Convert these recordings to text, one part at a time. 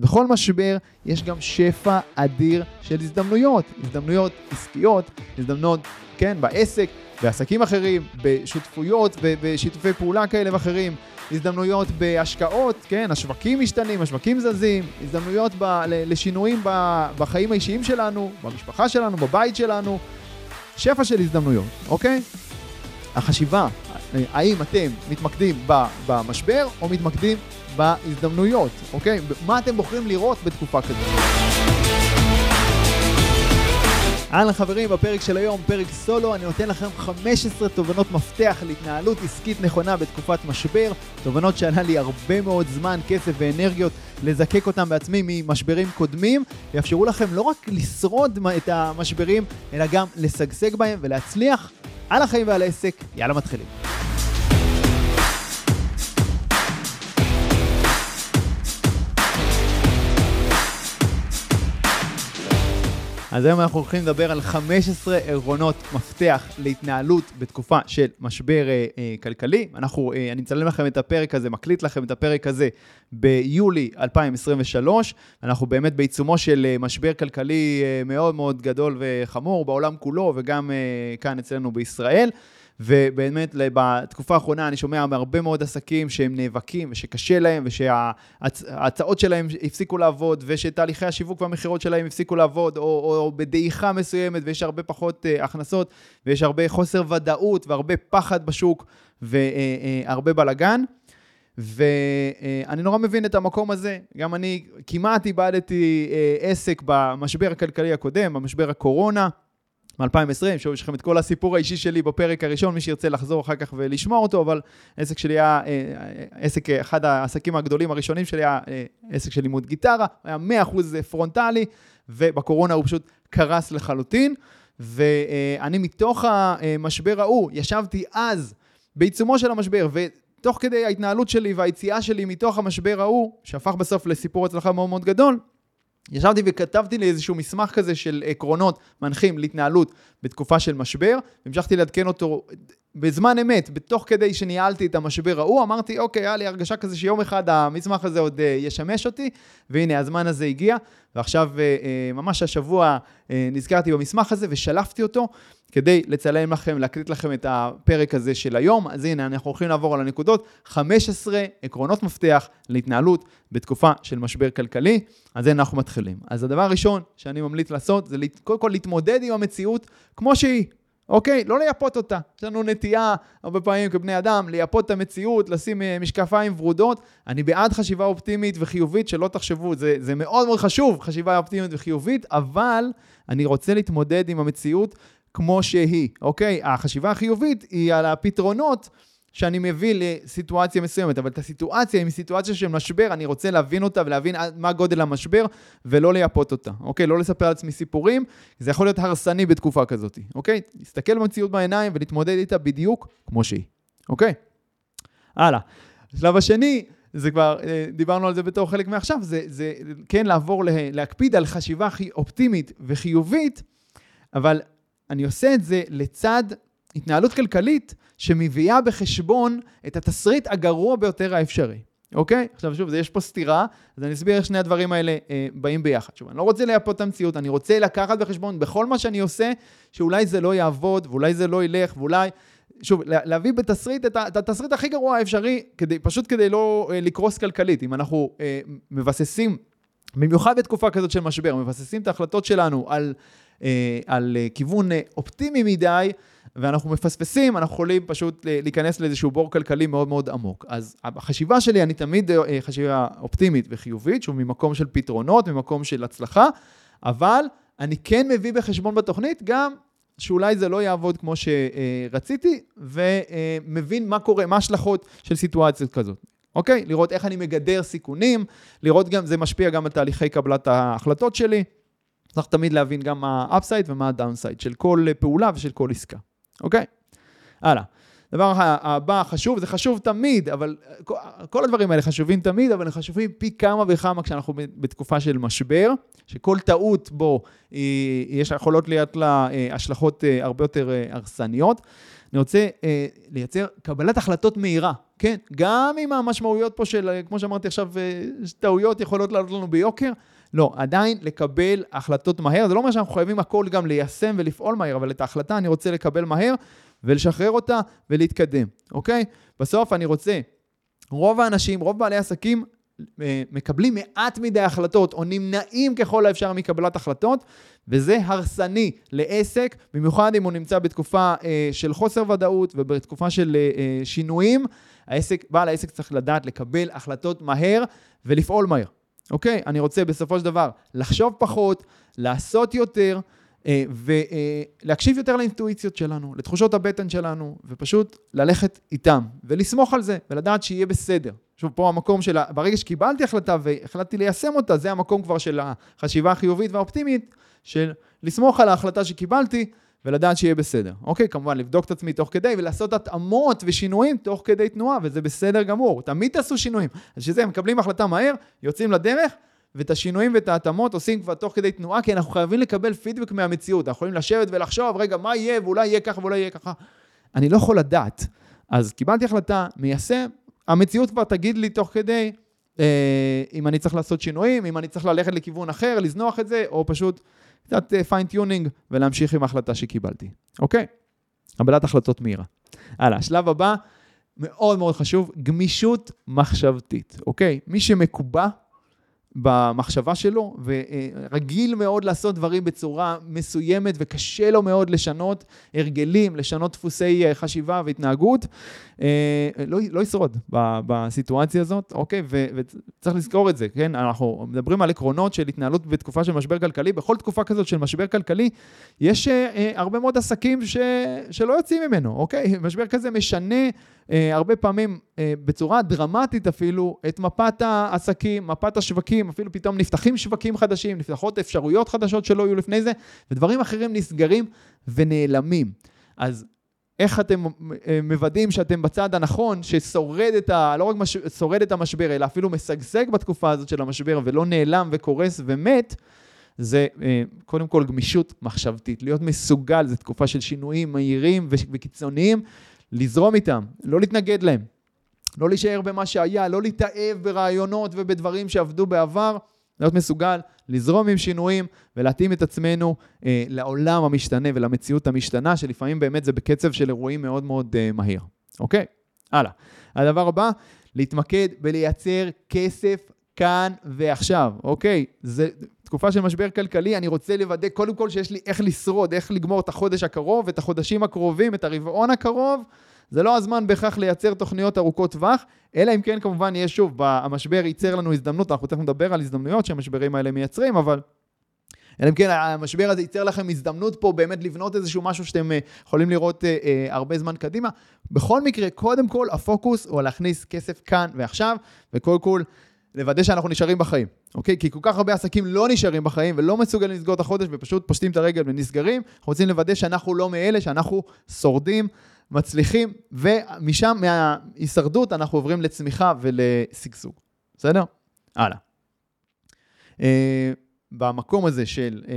בכל משבר יש גם שפע אדיר של הזדמנויות, הזדמנויות עסקיות, הזדמנויות, כן, בעסק, בעסקים אחרים, בשותפויות ובשיתופי פעולה כאלה ואחרים, הזדמנויות בהשקעות, כן, השווקים משתנים, השווקים זזים, הזדמנויות ב, לשינויים ב, בחיים האישיים שלנו, במשפחה שלנו, בבית שלנו, שפע של הזדמנויות, אוקיי? החשיבה, האם אתם מתמקדים במשבר או מתמקדים בהזדמנויות, אוקיי? מה אתם בוחרים לראות בתקופה כזאת? אהלן חברים, בפרק של היום, פרק סולו, אני נותן לכם 15 תובנות מפתח להתנהלות עסקית נכונה בתקופת משבר, תובנות שעלה לי הרבה מאוד זמן, כסף ואנרגיות לזקק אותם בעצמי ממשברים קודמים, ויאפשרו לכם לא רק לשרוד את המשברים, אלא גם לשגשג בהם ולהצליח על החיים ועל העסק. יאללה מתחילים. אז היום אנחנו הולכים לדבר על 15 עקרונות מפתח להתנהלות בתקופה של משבר אה, אה, כלכלי. אנחנו, אה, אני מצלם לכם את הפרק הזה, מקליט לכם את הפרק הזה ביולי 2023. אנחנו באמת בעיצומו של אה, משבר כלכלי אה, מאוד מאוד גדול וחמור בעולם כולו וגם אה, כאן אצלנו בישראל. ובאמת בתקופה האחרונה אני שומע מהרבה מאוד עסקים שהם נאבקים ושקשה להם ושההצעות שלהם הפסיקו לעבוד ושתהליכי השיווק והמכירות שלהם הפסיקו לעבוד או, או בדעיכה מסוימת ויש הרבה פחות uh, הכנסות ויש הרבה חוסר ודאות והרבה פחד בשוק והרבה בלאגן. ואני נורא מבין את המקום הזה. גם אני כמעט איבדתי אה, עסק במשבר הכלכלי הקודם, במשבר הקורונה. מ-2020, שוב, יש לכם את כל הסיפור האישי שלי בפרק הראשון, מי שירצה לחזור אחר כך ולשמוע אותו, אבל עסק שלי היה, אה, אה, עסק, אחד העסקים הגדולים הראשונים שלי היה אה, עסק של לימוד גיטרה, היה 100% פרונטלי, ובקורונה הוא פשוט קרס לחלוטין, ואני מתוך המשבר ההוא, ישבתי אז בעיצומו של המשבר, ותוך כדי ההתנהלות שלי והיציאה שלי מתוך המשבר ההוא, שהפך בסוף לסיפור הצלחה מאוד מאוד גדול, ישבתי וכתבתי לי איזשהו מסמך כזה של עקרונות מנחים להתנהלות בתקופה של משבר, והמשכתי לעדכן אותו בזמן אמת, בתוך כדי שניהלתי את המשבר ההוא, אמרתי, אוקיי, היה לי הרגשה כזה שיום אחד המסמך הזה עוד uh, ישמש אותי, והנה, הזמן הזה הגיע, ועכשיו, uh, ממש השבוע נזכרתי במסמך הזה ושלפתי אותו. כדי לצלם לכם, להקליט לכם את הפרק הזה של היום. אז הנה, אנחנו הולכים לעבור על הנקודות. 15 עקרונות מפתח להתנהלות בתקופה של משבר כלכלי. אז הנה אנחנו מתחילים. אז הדבר הראשון שאני ממליץ לעשות זה קודם כל להתמודד עם המציאות כמו שהיא. אוקיי? לא לייפות אותה. יש לנו נטייה, הרבה פעמים כבני אדם, לייפות את המציאות, לשים אה, משקפיים ורודות. אני בעד חשיבה אופטימית וחיובית, שלא תחשבו, זה, זה מאוד מאוד חשוב, חשיבה אופטימית וחיובית, אבל אני רוצה להתמודד עם המציאות כמו שהיא, אוקיי? החשיבה החיובית היא על הפתרונות שאני מביא לסיטואציה מסוימת, אבל את הסיטואציה, היא סיטואציה של משבר, אני רוצה להבין אותה ולהבין מה גודל המשבר, ולא לייפות אותה, אוקיי? לא לספר על עצמי סיפורים, זה יכול להיות הרסני בתקופה כזאת, אוקיי? להסתכל במציאות בעיניים ולהתמודד איתה בדיוק כמו שהיא, אוקיי? הלאה. השלב השני, זה כבר, אה, דיברנו על זה בתור חלק מעכשיו, זה, זה כן לעבור, להקפיד על חשיבה אופטימית וחיובית, אבל אני עושה את זה לצד התנהלות כלכלית שמביאה בחשבון את התסריט הגרוע ביותר האפשרי. אוקיי? עכשיו שוב, יש פה סתירה, אז אני אסביר איך שני הדברים האלה אה, באים ביחד. שוב, אני לא רוצה לייפות את המציאות, אני רוצה לקחת בחשבון בכל מה שאני עושה, שאולי זה לא יעבוד, ואולי זה לא ילך, ואולי... שוב, להביא בתסריט את, את התסריט הכי גרוע האפשרי, כדי, פשוט כדי לא אה, לקרוס כלכלית. אם אנחנו אה, מבססים, במיוחד בתקופה כזאת של משבר, מבססים את ההחלטות שלנו על אה, על אה, כיוון אה, אופטימי מדי, ואנחנו מפספסים, אנחנו יכולים פשוט להיכנס לאיזשהו בור כלכלי מאוד מאוד עמוק. אז החשיבה שלי, אני תמיד חשיבה אופטימית וחיובית, שהוא ממקום של פתרונות, ממקום של הצלחה, אבל אני כן מביא בחשבון בתוכנית גם שאולי זה לא יעבוד כמו שרציתי, ומבין מה קורה, מה ההשלכות של סיטואציה כזאת. אוקיי? לראות איך אני מגדר סיכונים, לראות גם, זה משפיע גם על תהליכי קבלת ההחלטות שלי. צריך תמיד להבין גם מה ה-upside ומה ה-downside של כל פעולה ושל כל עסקה, אוקיי? הלאה. דבר הבא חשוב, זה חשוב תמיד, אבל כל הדברים האלה חשובים תמיד, אבל הם חשובים פי כמה וכמה כשאנחנו בתקופה של משבר, שכל טעות בו, יש יכולות להיות לה אה, השלכות אה, הרבה יותר אה, הרסניות. אני רוצה לייצר קבלת החלטות מהירה, כן? גם אם המשמעויות פה של, כמו שאמרתי עכשיו, טעויות יכולות לעלות לנו ביוקר, לא, עדיין לקבל החלטות מהר. זה לא אומר שאנחנו חייבים הכל גם ליישם ולפעול מהר, אבל את ההחלטה אני רוצה לקבל מהר ולשחרר אותה ולהתקדם, אוקיי? בסוף אני רוצה, רוב האנשים, רוב בעלי עסקים, אה, מקבלים מעט מדי החלטות או נמנעים ככל האפשר מקבלת החלטות, וזה הרסני לעסק, במיוחד אם הוא נמצא בתקופה אה, של חוסר ודאות ובתקופה של אה, שינויים. העסק, בעל העסק צריך לדעת לקבל החלטות מהר ולפעול מהר. אוקיי? אני רוצה בסופו של דבר לחשוב פחות, לעשות יותר, אה, ולהקשיב יותר לאינטואיציות שלנו, לתחושות הבטן שלנו, ופשוט ללכת איתם, ולסמוך על זה, ולדעת שיהיה בסדר. שוב, פה המקום של, ברגע שקיבלתי החלטה והחלטתי ליישם אותה, זה המקום כבר של החשיבה החיובית והאופטימית, של לסמוך על ההחלטה שקיבלתי, ולדעת שיהיה בסדר. אוקיי, כמובן, לבדוק את עצמי תוך כדי ולעשות התאמות ושינויים תוך כדי תנועה, וזה בסדר גמור. תמיד תעשו שינויים. אז שזה, מקבלים החלטה מהר, יוצאים לדרך, ואת השינויים ואת ההתאמות עושים כבר תוך כדי תנועה, כי אנחנו חייבים לקבל פידבק מהמציאות. אנחנו יכולים לשבת ולחשוב, רגע, מה יהיה, ואולי יהיה ככה ואולי יהיה ככה. אני לא יכול לדעת. אז קיבלתי החלטה, מיישם, המציאות כבר תגיד לי תוך כדי, אם אני צריך לעשות שינויים, אם אני צריך ללכת לכיוון אחר, לזנוח את זה, או פשוט קצת fine-tuning אה, ולהמשיך עם ההחלטה שקיבלתי. אוקיי? קבלת החלטות מהירה. הלאה, השלב הבא, מאוד מאוד חשוב, גמישות מחשבתית, אוקיי? מי שמקובע במחשבה שלו, ורגיל מאוד לעשות דברים בצורה מסוימת, וקשה לו מאוד לשנות הרגלים, לשנות דפוסי אה, חשיבה והתנהגות, אה, לא, לא ישרוד בסיטואציה הזאת, אוקיי? וצריך לזכור את זה, כן? אנחנו מדברים על עקרונות של התנהלות בתקופה של משבר כלכלי. בכל תקופה כזאת של משבר כלכלי, יש אה, הרבה מאוד עסקים ש, שלא יוצאים ממנו, אוקיי? משבר כזה משנה הרבה פעמים בצורה דרמטית אפילו את מפת העסקים, מפת השווקים, אפילו פתאום נפתחים שווקים חדשים, נפתחות אפשרויות חדשות שלא היו לפני זה, ודברים אחרים נסגרים ונעלמים. אז איך אתם אה, מוודאים שאתם בצד הנכון, ששורד את ה... לא רק מש, שורד את המשבר, אלא אפילו משגשג בתקופה הזאת של המשבר, ולא נעלם וקורס ומת, זה אה, קודם כל גמישות מחשבתית. להיות מסוגל, זו תקופה של שינויים מהירים וקיצוניים, לזרום איתם, לא להתנגד להם. לא להישאר במה שהיה, לא להתאהב ברעיונות ובדברים שעבדו בעבר, להיות מסוגל לזרום עם שינויים ולהתאים את עצמנו אה, לעולם המשתנה ולמציאות המשתנה, שלפעמים באמת זה בקצב של אירועים מאוד מאוד אה, מהיר. אוקיי? הלאה. הדבר הבא, להתמקד בלייצר כסף כאן ועכשיו, אוקיי? זה תקופה של משבר כלכלי, אני רוצה לוודא קודם כל שיש לי איך לשרוד, איך לגמור את החודש הקרוב, את החודשים הקרובים, את הרבעון הקרוב. זה לא הזמן בהכרח לייצר תוכניות ארוכות טווח, אלא אם כן כמובן יהיה שוב, המשבר ייצר לנו הזדמנות, אנחנו תכף נדבר על הזדמנויות שהמשברים האלה מייצרים, אבל... אלא אם כן המשבר הזה ייצר לכם הזדמנות פה באמת לבנות איזשהו משהו שאתם אה, יכולים לראות אה, אה, הרבה זמן קדימה. בכל מקרה, קודם כל הפוקוס הוא להכניס כסף כאן ועכשיו, וקודם כל לוודא שאנחנו נשארים בחיים, אוקיי? כי כל כך הרבה עסקים לא נשארים בחיים ולא מסוגלים לסגור את החודש ושפשוט פושטים את הרגל ונסגרים. אנחנו רוצים לוודא שאנחנו לא מאלה, שאנחנו שורדים. מצליחים, ומשם, מההישרדות, אנחנו עוברים לצמיחה ולשגשוג. בסדר? הלאה. Uh, במקום הזה של uh,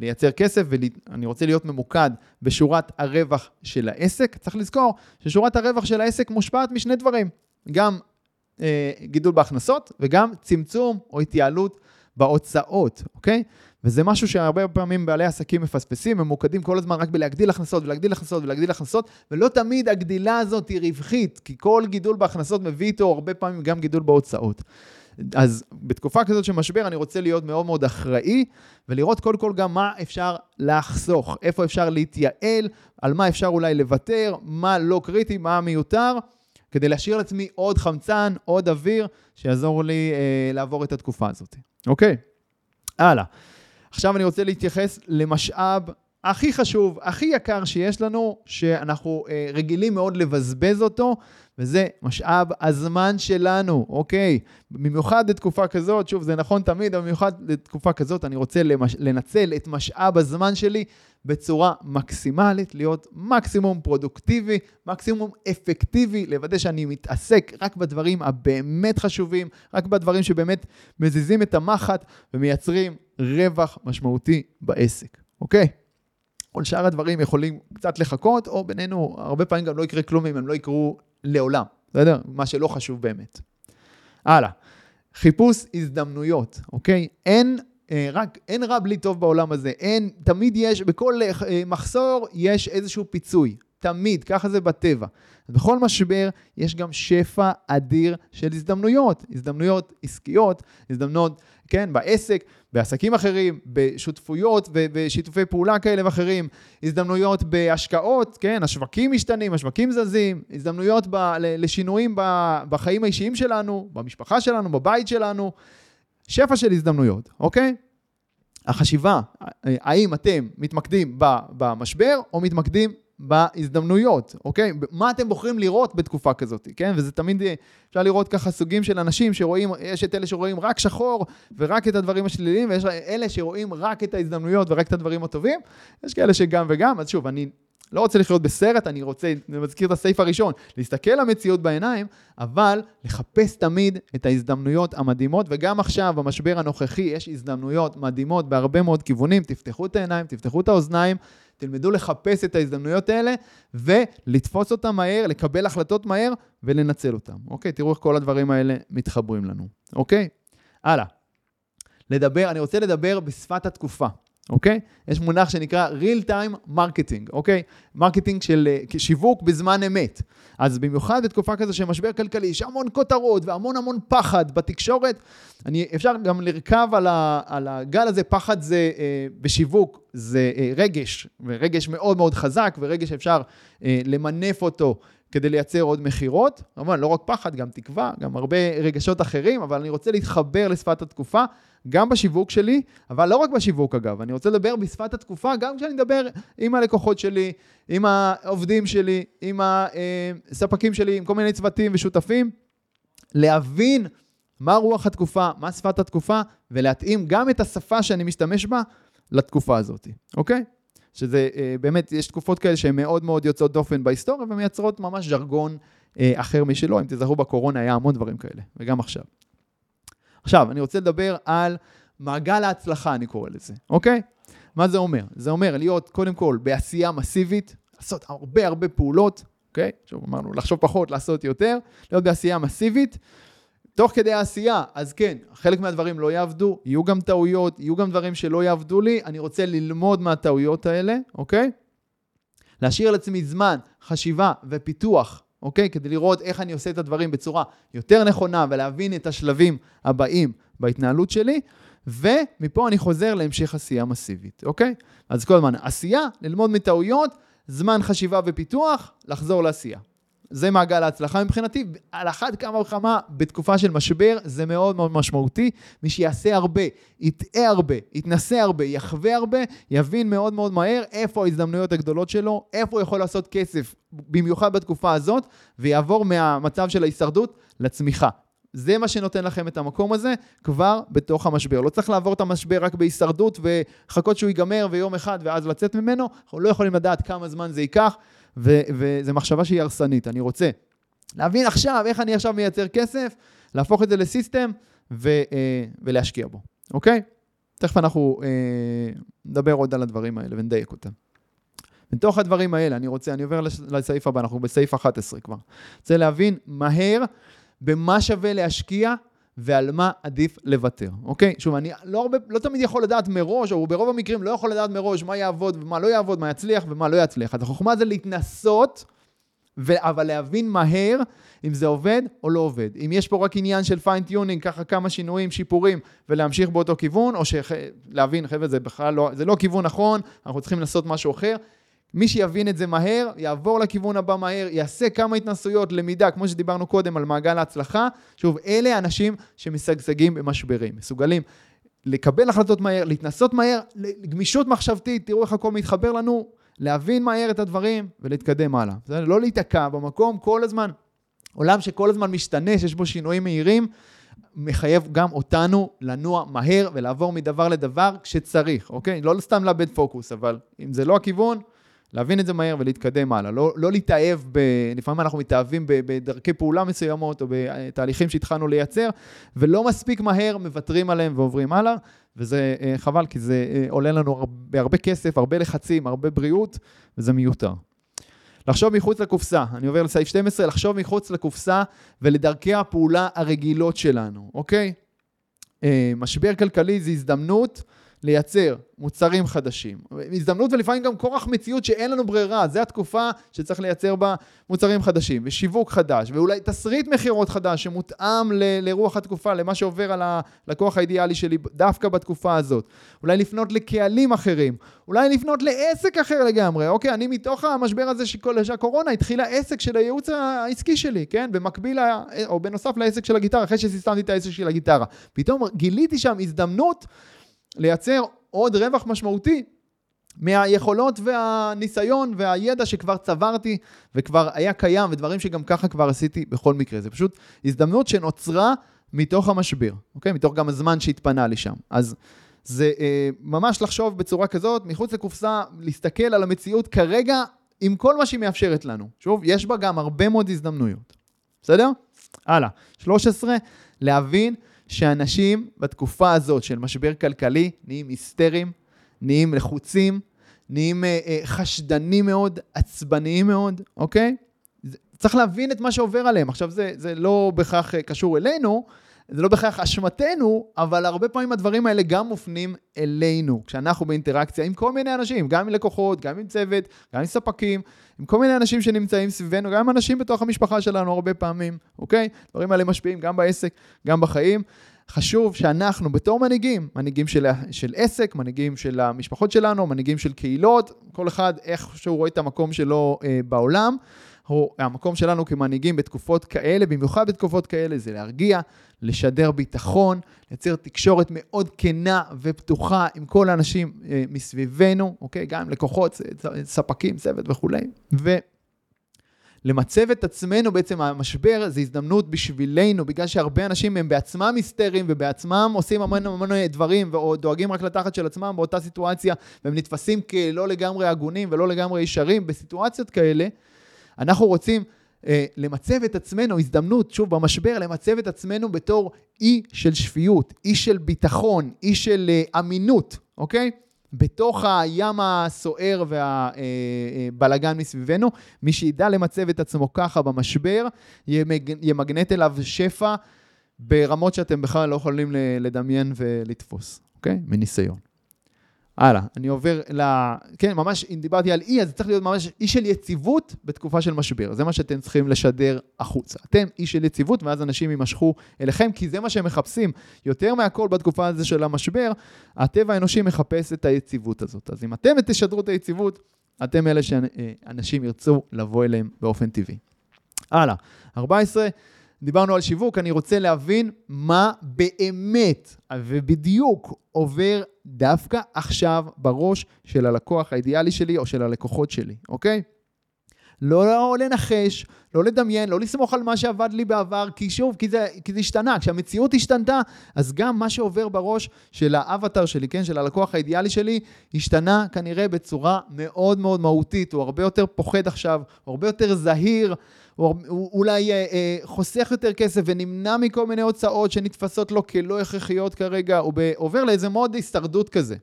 לייצר כסף, ואני רוצה להיות ממוקד בשורת הרווח של העסק, צריך לזכור ששורת הרווח של העסק מושפעת משני דברים, גם uh, גידול בהכנסות וגם צמצום או התייעלות בהוצאות, אוקיי? וזה משהו שהרבה פעמים בעלי עסקים מפספסים, הם ממוקדים כל הזמן רק בלהגדיל הכנסות ולהגדיל הכנסות ולהגדיל הכנסות, ולא תמיד הגדילה הזאת היא רווחית, כי כל גידול בהכנסות מביא איתו הרבה פעמים גם גידול בהוצאות. אז בתקופה כזאת של משבר אני רוצה להיות מאוד מאוד אחראי ולראות קודם כל גם מה אפשר לחסוך, איפה אפשר להתייעל, על מה אפשר אולי לוותר, מה לא קריטי, מה מיותר, כדי להשאיר לעצמי עוד חמצן, עוד אוויר, שיעזור לי אה, לעבור את התקופה הזאת. אוקיי, הלאה. עכשיו אני רוצה להתייחס למשאב הכי חשוב, הכי יקר שיש לנו, שאנחנו אה, רגילים מאוד לבזבז אותו, וזה משאב הזמן שלנו, אוקיי? במיוחד לתקופה כזאת, שוב, זה נכון תמיד, אבל במיוחד לתקופה כזאת, אני רוצה למש... לנצל את משאב הזמן שלי בצורה מקסימלית, להיות מקסימום פרודוקטיבי, מקסימום אפקטיבי, לוודא שאני מתעסק רק בדברים הבאמת חשובים, רק בדברים שבאמת מזיזים את המחט ומייצרים רווח משמעותי בעסק, אוקיי? כל שאר הדברים יכולים קצת לחכות, או בינינו, הרבה פעמים גם לא יקרה כלום אם הם לא יקרו לעולם, בסדר? מה שלא חשוב באמת. הלאה. חיפוש הזדמנויות, אוקיי? אין אה, רק, אין רע בלי טוב בעולם הזה, אין, תמיד יש, בכל אה, מחסור יש איזשהו פיצוי, תמיד, ככה זה בטבע. בכל משבר יש גם שפע אדיר של הזדמנויות, הזדמנויות עסקיות, הזדמנויות, כן, בעסק, בעסקים אחרים, בשותפויות ובשיתופי פעולה כאלה ואחרים, הזדמנויות בהשקעות, כן, השווקים משתנים, השווקים זזים, הזדמנויות ב, לשינויים בחיים האישיים שלנו, במשפחה שלנו, בבית שלנו, שפע של הזדמנויות, אוקיי? החשיבה, האם אתם מתמקדים במשבר או מתמקדים בהזדמנויות, אוקיי? מה אתם בוחרים לראות בתקופה כזאת, כן? וזה תמיד, אפשר לראות ככה סוגים של אנשים שרואים, יש את אלה שרואים רק שחור ורק את הדברים השליליים, ויש אלה שרואים רק את ההזדמנויות ורק את הדברים הטובים, יש כאלה שגם וגם, אז שוב, אני לא רוצה לחיות בסרט, אני רוצה, אני מזכיר את הסעיף הראשון, להסתכל למציאות בעיניים, אבל לחפש תמיד את ההזדמנויות המדהימות, וגם עכשיו, במשבר הנוכחי, יש הזדמנויות מדהימות בהרבה מאוד כיוונים, תפתחו את העיניים, תפתחו את האוזניים, תלמדו לחפש את ההזדמנויות האלה, ולתפוס אותן מהר, לקבל החלטות מהר, ולנצל אותן. אוקיי? תראו איך כל הדברים האלה מתחברים לנו. אוקיי? הלאה. לדבר, אני רוצה לדבר בשפת התקופה. אוקיי? יש מונח שנקרא real time marketing, אוקיי? marketing של אה, שיווק בזמן אמת. אז במיוחד בתקופה כזו של משבר כלכלי, יש המון כותרות והמון המון פחד בתקשורת. אני, אפשר גם לרכב על, ה, על הגל הזה, פחד זה אה, בשיווק, זה אה, רגש, ורגש מאוד מאוד חזק, ורגש שאפשר אה, למנף אותו כדי לייצר עוד מכירות. כמובן, לא רק פחד, גם תקווה, גם הרבה רגשות אחרים, אבל אני רוצה להתחבר לשפת התקופה, גם בשיווק שלי, אבל לא רק בשיווק אגב, אני רוצה לדבר בשפת התקופה, גם כשאני מדבר עם הלקוחות שלי, עם העובדים שלי, עם הספקים שלי, עם כל מיני צוותים ושותפים, להבין מה רוח התקופה, מה שפת התקופה, ולהתאים גם את השפה שאני משתמש בה לתקופה הזאת, אוקיי? שזה אה, באמת, יש תקופות כאלה שהן מאוד מאוד יוצאות דופן בהיסטוריה ומייצרות ממש ז'רגון אה, אחר משלו. אם תזכרו, בקורונה היה המון דברים כאלה, וגם עכשיו. עכשיו, אני רוצה לדבר על מעגל ההצלחה, אני קורא לזה, אוקיי? מה זה אומר? זה אומר להיות, קודם כל, בעשייה מסיבית, לעשות הרבה הרבה פעולות, אוקיי? עכשיו אמרנו, לחשוב פחות, לעשות יותר, להיות בעשייה מסיבית. תוך כדי העשייה, אז כן, חלק מהדברים לא יעבדו, יהיו גם טעויות, יהיו גם דברים שלא יעבדו לי, אני רוצה ללמוד מהטעויות האלה, אוקיי? להשאיר לעצמי זמן, חשיבה ופיתוח, אוקיי? כדי לראות איך אני עושה את הדברים בצורה יותר נכונה ולהבין את השלבים הבאים בהתנהלות שלי, ומפה אני חוזר להמשך עשייה מסיבית, אוקיי? אז כל הזמן עשייה, ללמוד מטעויות, זמן חשיבה ופיתוח, לחזור לעשייה. זה מעגל ההצלחה מבחינתי. על אחת כמה וכמה בתקופה של משבר זה מאוד מאוד משמעותי. מי שיעשה הרבה, יטעה הרבה, יתנסה הרבה, יחווה הרבה, יבין מאוד מאוד מהר איפה ההזדמנויות הגדולות שלו, איפה הוא יכול לעשות כסף, במיוחד בתקופה הזאת, ויעבור מהמצב של ההישרדות לצמיחה. זה מה שנותן לכם את המקום הזה כבר בתוך המשבר. לא צריך לעבור את המשבר רק בהישרדות וחכות שהוא ייגמר ויום אחד ואז לצאת ממנו. אנחנו לא יכולים לדעת כמה זמן זה ייקח. וזו מחשבה שהיא הרסנית. אני רוצה להבין עכשיו איך אני עכשיו מייצר כסף, להפוך את זה לסיסטם ו, אה, ולהשקיע בו, אוקיי? תכף אנחנו אה, נדבר עוד על הדברים האלה ונדייק אותם. מתוך הדברים האלה, אני רוצה, אני עובר לסעיף הבא, אנחנו בסעיף 11 כבר. רוצה להבין מהר במה שווה להשקיע ועל מה עדיף לוותר, אוקיי? שוב, אני לא, הרבה, לא תמיד יכול לדעת מראש, או ברוב המקרים לא יכול לדעת מראש מה יעבוד ומה לא יעבוד, מה יצליח ומה לא יצליח. אז החוכמה זה להתנסות, ו- אבל להבין מהר אם זה עובד או לא עובד. אם יש פה רק עניין של fine-tuning, ככה כמה שינויים, שיפורים, ולהמשיך באותו כיוון, או להבין, חבר'ה, זה בכלל לא, זה לא כיוון נכון, אנחנו צריכים לעשות משהו אחר. מי שיבין את זה מהר, יעבור לכיוון הבא מהר, יעשה כמה התנסויות, למידה, כמו שדיברנו קודם על מעגל ההצלחה. שוב, אלה האנשים שמשגשגים במשברים, מסוגלים לקבל החלטות מהר, להתנסות מהר, גמישות מחשבתית, תראו איך הכל מתחבר לנו, להבין מהר את הדברים ולהתקדם הלאה. זה לא להיתקע במקום כל הזמן. עולם שכל הזמן משתנה, שיש בו שינויים מהירים, מחייב גם אותנו לנוע מהר ולעבור מדבר לדבר כשצריך, אוקיי? לא סתם לאבד פוקוס, אבל אם זה לא הכיוון, להבין את זה מהר ולהתקדם הלאה. לא, לא להתאהב, ב, לפעמים אנחנו מתאהבים בדרכי פעולה מסוימות או בתהליכים שהתחלנו לייצר, ולא מספיק מהר מוותרים עליהם ועוברים הלאה, וזה אה, חבל, כי זה אה, עולה לנו הרבה, הרבה כסף, הרבה לחצים, הרבה בריאות, וזה מיותר. לחשוב מחוץ לקופסה, אני עובר לסעיף 12, לחשוב מחוץ לקופסה ולדרכי הפעולה הרגילות שלנו, אוקיי? אה, משבר כלכלי זה הזדמנות לייצר מוצרים חדשים. הזדמנות ולפעמים גם כורח מציאות שאין לנו ברירה, זו התקופה שצריך לייצר בה מוצרים חדשים, ושיווק חדש, ואולי תסריט מכירות חדש שמותאם ל- לרוח התקופה, למה שעובר על הלקוח האידיאלי שלי דווקא בתקופה הזאת. אולי לפנות לקהלים אחרים, אולי לפנות לעסק אחר לגמרי, אוקיי, אני מתוך המשבר הזה שכל, שהקורונה התחילה עסק של הייעוץ העסקי שלי, כן? במקביל, או בנוסף לעסק של הגיטרה, אחרי שסיסטמתי את העסק של הגיטרה. פתאום גיליתי שם הזדמנות לייצר עוד רווח משמעותי מהיכולות והניסיון והידע שכבר צברתי וכבר היה קיים ודברים שגם ככה כבר עשיתי בכל מקרה. זה פשוט הזדמנות שנוצרה מתוך המשבר, אוקיי? מתוך גם הזמן שהתפנה לי שם. אז זה אה, ממש לחשוב בצורה כזאת, מחוץ לקופסה, להסתכל על המציאות כרגע עם כל מה שהיא מאפשרת לנו. שוב, יש בה גם הרבה מאוד הזדמנויות. בסדר? הלאה. 13, להבין שאנשים בתקופה הזאת של משבר כלכלי נהיים היסטריים, נהיים לחוצים, נהיים אה, אה, חשדנים מאוד, עצבניים מאוד, אוקיי? צריך להבין את מה שעובר עליהם. עכשיו, זה, זה לא בהכרח אה, קשור אלינו, זה לא בהכרח אשמתנו, אבל הרבה פעמים הדברים האלה גם מופנים אלינו, כשאנחנו באינטראקציה עם כל מיני אנשים, גם עם לקוחות, גם עם צוות, גם עם ספקים, עם כל מיני אנשים שנמצאים סביבנו, גם עם אנשים בתוך המשפחה שלנו הרבה פעמים, אוקיי? הדברים האלה משפיעים גם בעסק, גם בחיים. חשוב שאנחנו בתור מנהיגים, מנהיגים של, של עסק, מנהיגים של המשפחות שלנו, מנהיגים של קהילות, כל אחד איך שהוא רואה את המקום שלו אה, בעולם. הוא, המקום שלנו כמנהיגים בתקופות כאלה, במיוחד בתקופות כאלה, זה להרגיע, לשדר ביטחון, לייצר תקשורת מאוד כנה ופתוחה עם כל האנשים אה, מסביבנו, אוקיי? גם לקוחות, ספקים, צוות וכולי. ו... למצב את עצמנו בעצם, המשבר זה הזדמנות בשבילנו, בגלל שהרבה אנשים הם בעצמם היסטריים ובעצמם עושים המון המון דברים או דואגים רק לתחת של עצמם באותה סיטואציה, והם נתפסים כלא לגמרי הגונים ולא לגמרי ישרים בסיטואציות כאלה. אנחנו רוצים אה, למצב את עצמנו, הזדמנות, שוב, במשבר, למצב את עצמנו בתור אי של שפיות, אי של ביטחון, אי של אה, אמינות, אוקיי? בתוך הים הסוער והבלגן אה, אה, מסביבנו, מי שידע למצב את עצמו ככה במשבר, ימגנט אליו שפע ברמות שאתם בכלל לא יכולים לדמיין ולתפוס, אוקיי? מניסיון. הלאה, אני עובר ל... כן, ממש, אם דיברתי על אי, אז צריך להיות ממש אי של יציבות בתקופה של משבר. זה מה שאתם צריכים לשדר החוצה. אתם אי של יציבות, ואז אנשים יימשכו אליכם, כי זה מה שהם מחפשים. יותר מהכל בתקופה הזו של המשבר, הטבע האנושי מחפש את היציבות הזאת. אז אם אתם תשדרו את היציבות, אתם אלה שאנשים ירצו לבוא אליהם באופן טבעי. הלאה, 14. דיברנו על שיווק, אני רוצה להבין מה באמת ובדיוק עובר דווקא עכשיו בראש של הלקוח האידיאלי שלי או של הלקוחות שלי, אוקיי? לא, לא לנחש, לא לדמיין, לא לסמוך על מה שעבד לי בעבר, כי שוב, כי זה, כי זה השתנה. כשהמציאות השתנתה, אז גם מה שעובר בראש של האבטר שלי, כן, של הלקוח האידיאלי שלי, השתנה כנראה בצורה מאוד מאוד מהותית. הוא הרבה יותר פוחד עכשיו, הוא הרבה יותר זהיר, הוא, הוא אולי אה, אה, חוסך יותר כסף ונמנע מכל מיני הוצאות שנתפסות לו כלא הכרחיות כרגע, הוא עובר לאיזה מוד הישרדות כזה.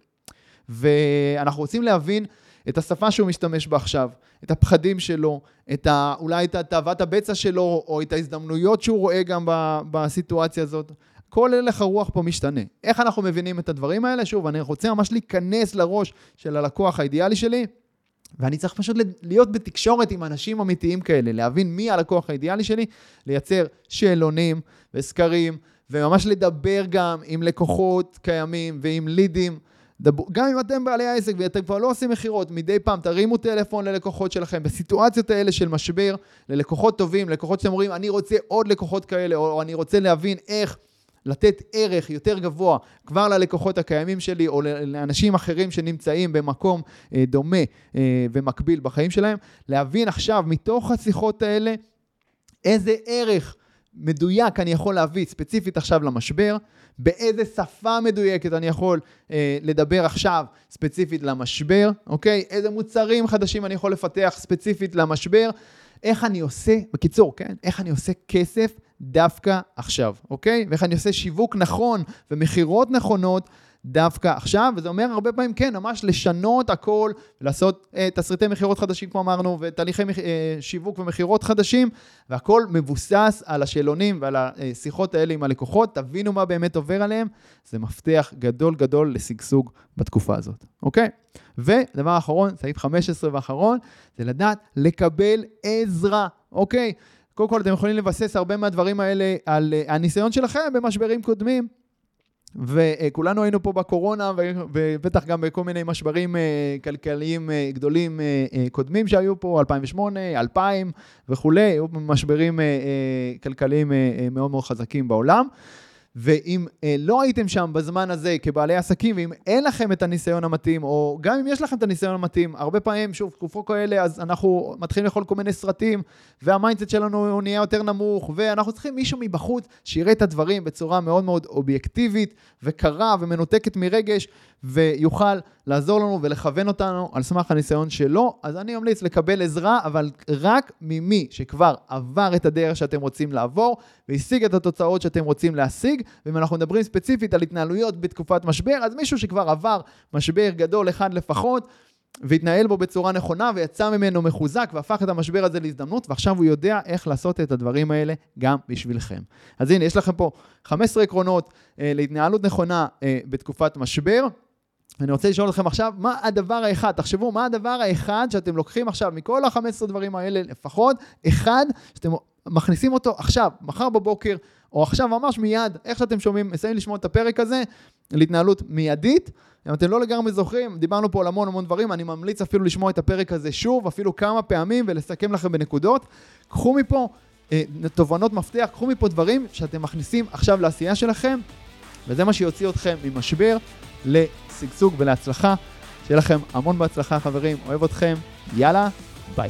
ואנחנו רוצים להבין את השפה שהוא משתמש בה עכשיו, את הפחדים שלו, את ה, אולי את תאוות הבצע שלו, או את ההזדמנויות שהוא רואה גם ב, בסיטואציה הזאת. כל הלך הרוח פה משתנה. איך אנחנו מבינים את הדברים האלה? שוב, אני רוצה ממש להיכנס לראש של הלקוח האידיאלי שלי, ואני צריך פשוט להיות בתקשורת עם אנשים אמיתיים כאלה, להבין מי הלקוח האידיאלי שלי, לייצר שאלונים וסקרים, וממש לדבר גם עם לקוחות קיימים ועם לידים. דברו, גם אם אתם בעלי העסק ואתם כבר לא עושים מכירות, מדי פעם תרימו טלפון ללקוחות שלכם. בסיטואציות האלה של משבר, ללקוחות טובים, לקוחות שאתם אומרים, אני רוצה עוד לקוחות כאלה, או, או אני רוצה להבין איך לתת ערך יותר גבוה כבר ללקוחות הקיימים שלי, או לאנשים אחרים שנמצאים במקום אה, דומה אה, ומקביל בחיים שלהם, להבין עכשיו מתוך השיחות האלה איזה ערך מדויק אני יכול להביא ספציפית עכשיו למשבר, באיזה שפה מדויקת אני יכול אה, לדבר עכשיו ספציפית למשבר, אוקיי? איזה מוצרים חדשים אני יכול לפתח ספציפית למשבר, איך אני עושה, בקיצור, כן? איך אני עושה כסף דווקא עכשיו, אוקיי? ואיך אני עושה שיווק נכון ומכירות נכונות דווקא עכשיו, וזה אומר הרבה פעמים, כן, ממש לשנות הכל, לעשות אה, תסריטי מכירות חדשים, כמו אמרנו, ותהליכי אה, שיווק ומכירות חדשים, והכל מבוסס על השאלונים ועל השיחות האלה עם הלקוחות, תבינו מה באמת עובר עליהם, זה מפתח גדול גדול לשגשוג בתקופה הזאת, אוקיי? ודבר אחרון, סעיף 15 ואחרון, זה לדעת לקבל עזרה, אוקיי? קודם כל, אתם יכולים לבסס הרבה מהדברים האלה על אה, הניסיון שלכם במשברים קודמים. וכולנו היינו פה בקורונה, ובטח גם בכל מיני משברים אה, כלכליים אה, גדולים קודמים שהיו פה, 2008, 2000 וכולי, היו משברים כלכליים מאוד מאוד חזקים בעולם. ואם אה, לא הייתם שם בזמן הזה כבעלי עסקים, ואם אין לכם את הניסיון המתאים, או גם אם יש לכם את הניסיון המתאים, הרבה פעמים, שוב, תקופות כאלה, אז אנחנו מתחילים לאכול כל מיני סרטים, וה mindset שלנו הוא נהיה יותר נמוך, ואנחנו צריכים מישהו מבחוץ שיראה את הדברים בצורה מאוד מאוד אובייקטיבית, וקרה ומנותקת מרגש, ויוכל לעזור לנו ולכוון אותנו על סמך הניסיון שלו. אז אני ממליץ לקבל עזרה, אבל רק ממי שכבר עבר את הדרך שאתם רוצים לעבור, והשיג את התוצאות שאתם רוצים להשיג. ואם אנחנו מדברים ספציפית על התנהלויות בתקופת משבר, אז מישהו שכבר עבר משבר גדול אחד לפחות, והתנהל בו בצורה נכונה ויצא ממנו מחוזק והפך את המשבר הזה להזדמנות, ועכשיו הוא יודע איך לעשות את הדברים האלה גם בשבילכם. אז הנה, יש לכם פה 15 עקרונות אה, להתנהלות נכונה אה, בתקופת משבר. אני רוצה לשאול אתכם עכשיו, מה הדבר האחד, תחשבו, מה הדבר האחד שאתם לוקחים עכשיו מכל ה-15 דברים האלה לפחות, אחד שאתם מכניסים אותו עכשיו, מחר בבוקר, או עכשיו ממש מיד, איך שאתם שומעים, מסיימים לשמוע את הפרק הזה, להתנהלות מיידית. אם אתם לא לגמרי זוכרים, דיברנו פה על המון המון דברים, אני ממליץ אפילו לשמוע את הפרק הזה שוב, אפילו כמה פעמים, ולסכם לכם בנקודות. קחו מפה אה, תובנות מפתח, קחו מפה דברים שאתם מכניסים עכשיו לעשייה שלכם, וזה מה שיוציא אתכם ממשבר לשגשוג ולהצלחה. שיהיה לכם המון בהצלחה חברים, אוהב אתכם, יאללה, ביי.